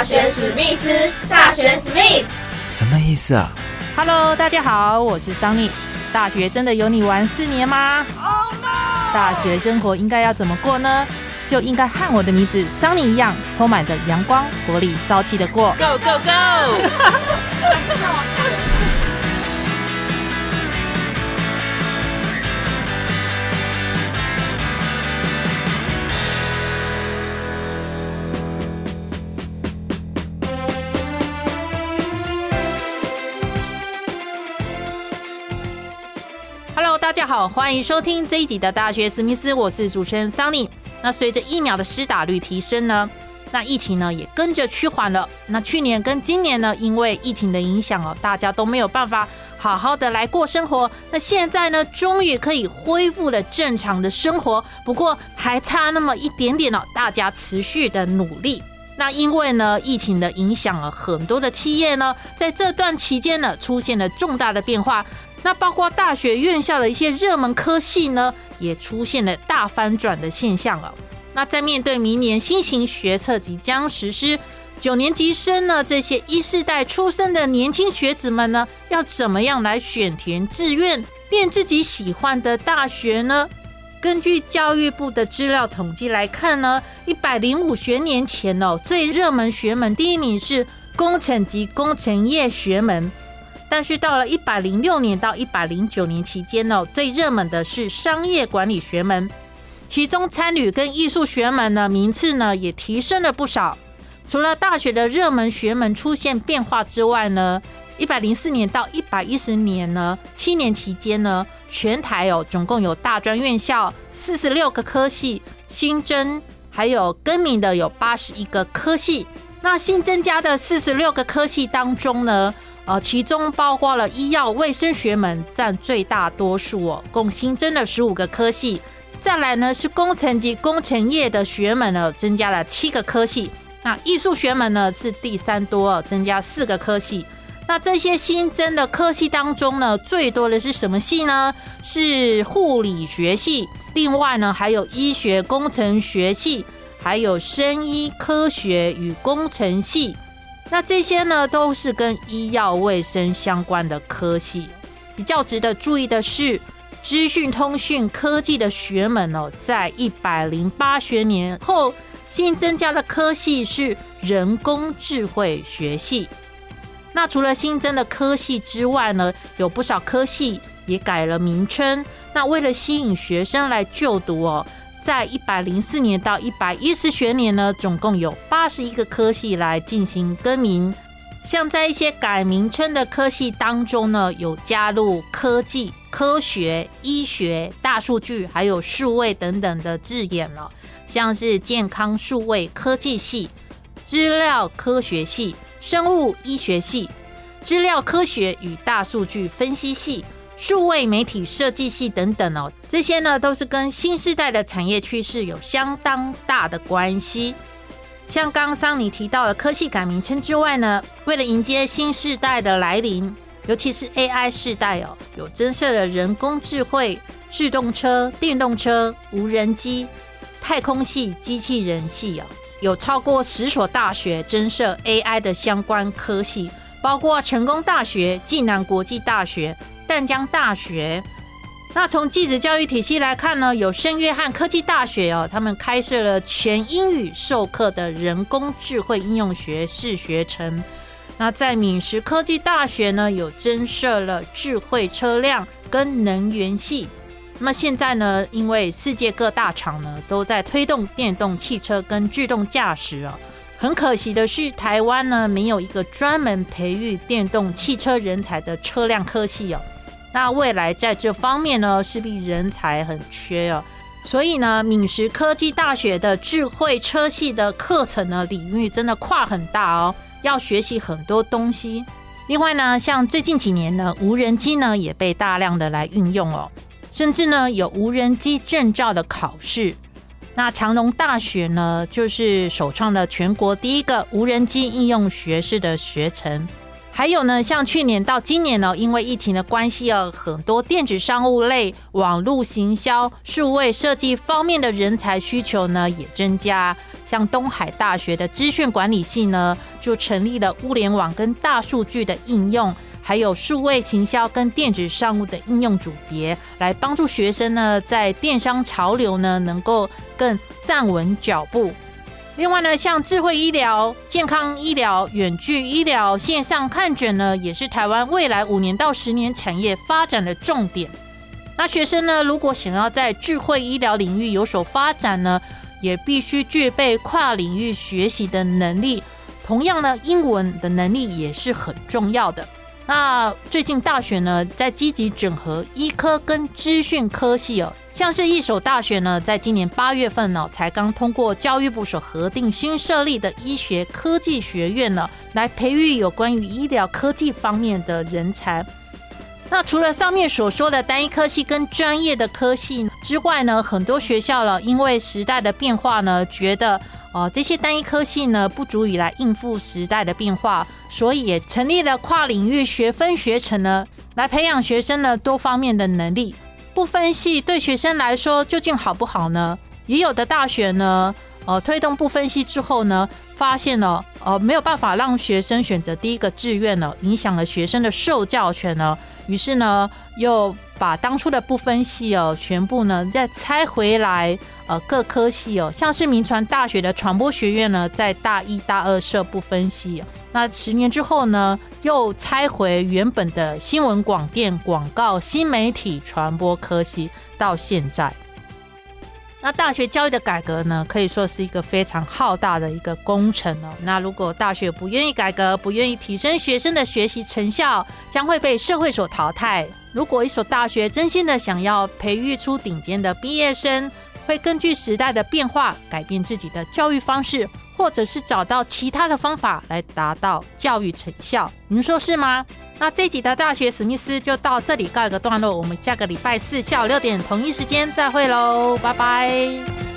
大学史密斯，大学史密斯，什么意思啊？Hello，大家好，我是桑尼。大学真的有你玩四年吗？大学生活应该要怎么过呢？就应该和我的名字桑尼一样，充满着阳光、活力、朝气的过。Go go go！好，欢迎收听这一集的大学史密斯，我是主持人桑尼。那随着疫苗的施打率提升呢，那疫情呢也跟着趋缓了。那去年跟今年呢，因为疫情的影响哦，大家都没有办法好好的来过生活。那现在呢，终于可以恢复了正常的生活，不过还差那么一点点哦，大家持续的努力。那因为呢，疫情的影响了很多的企业呢，在这段期间呢，出现了重大的变化。那包括大学院校的一些热门科系呢，也出现了大翻转的现象了。那在面对明年新型学测即将实施，九年级生呢，这些一世代出生的年轻学子们呢，要怎么样来选填志愿，念自己喜欢的大学呢？根据教育部的资料统计来看呢，一百零五学年前哦，最热门学门第一名是工程及工程业学门。但是到了一百零六年到一百零九年期间呢，最热门的是商业管理学门，其中参与跟艺术学门呢名次呢也提升了不少。除了大学的热门学门出现变化之外呢，一百零四年到一百一十年呢七年期间呢，全台哦总共有大专院校四十六个科系新增，还有更名的有八十一个科系。那新增加的四十六个科系当中呢？呃，其中包括了医药卫生学门占最大多数哦，共新增了十五个科系。再来呢是工程及工程业的学门呢，增加了七个科系。那艺术学门呢是第三多，增加四个科系。那这些新增的科系当中呢，最多的是什么系呢？是护理学系。另外呢，还有医学工程学系，还有生医科学与工程系。那这些呢，都是跟医药卫生相关的科系。比较值得注意的是，资讯通讯科技的学门哦，在一百零八学年后新增加的科系是人工智慧学系。那除了新增的科系之外呢，有不少科系也改了名称。那为了吸引学生来就读哦。在一百零四年到一百一十学年呢，总共有八十一个科系来进行更名。像在一些改名称的科系当中呢，有加入科技、科学、医学、大数据，还有数位等等的字眼了。像是健康数位科技系、资料科学系、生物医学系、资料科学与大数据分析系。数位媒体设计系等等哦，这些呢都是跟新时代的产业趋势有相当大的关系。像刚刚你提到的科系改名称之外呢，为了迎接新时代的来临，尤其是 AI 时代哦，有增设的人工智慧、自动车、电动车、无人机、太空系、机器人系哦，有超过十所大学增设 AI 的相关科系，包括成功大学、暨南国际大学。淡江大学，那从继子教育体系来看呢，有圣约翰科技大学哦，他们开设了全英语授课的人工智慧应用学士学程。那在闽实科技大学呢，有增设了智慧车辆跟能源系。那么现在呢，因为世界各大厂呢都在推动电动汽车跟自动驾驶哦，很可惜的是，台湾呢没有一个专门培育电动汽车人才的车辆科系哦。那未来在这方面呢，势必人才很缺哦。所以呢，闽实科技大学的智慧车系的课程呢，领域真的跨很大哦，要学习很多东西。另外呢，像最近几年呢，无人机呢也被大量的来运用哦，甚至呢有无人机证照的考试。那长隆大学呢，就是首创了全国第一个无人机应用学士的学程。还有呢，像去年到今年呢，因为疫情的关系啊，很多电子商务类、网络行销、数位设计方面的人才需求呢也增加。像东海大学的资讯管理系呢，就成立了物联网跟大数据的应用，还有数位行销跟电子商务的应用组别，来帮助学生呢在电商潮流呢能够更站稳脚步。另外呢，像智慧医疗、健康医疗、远距医疗、线上看诊呢，也是台湾未来五年到十年产业发展的重点。那学生呢，如果想要在智慧医疗领域有所发展呢，也必须具备跨领域学习的能力。同样呢，英文的能力也是很重要的。那最近大学呢，在积极整合医科跟资讯科系哦。像是一所大学呢，在今年八月份呢，才刚通过教育部所核定新设立的医学科技学院呢，来培育有关于医疗科技方面的人才。那除了上面所说的单一科系跟专业的科系之外呢，很多学校了，因为时代的变化呢，觉得哦这些单一科系呢不足以来应付时代的变化，所以也成立了跨领域学分学程呢，来培养学生呢多方面的能力。不分析对学生来说究竟好不好呢？也有的大学呢，呃，推动不分析之后呢，发现了呃没有办法让学生选择第一个志愿呢，影响了学生的受教权呢。于是呢，又把当初的不分系哦，全部呢再拆回来，呃，各科系哦，像是民传大学的传播学院呢，在大一、大二设不分系，那十年之后呢，又拆回原本的新闻广电、广告、新媒体传播科系，到现在。那大学教育的改革呢，可以说是一个非常浩大的一个工程哦。那如果大学不愿意改革，不愿意提升学生的学习成效，将会被社会所淘汰。如果一所大学真心的想要培育出顶尖的毕业生，会根据时代的变化改变自己的教育方式，或者是找到其他的方法来达到教育成效。您说是吗？那这集的大学史密斯就到这里告一个段落，我们下个礼拜四下午六点同一时间再会喽，拜拜。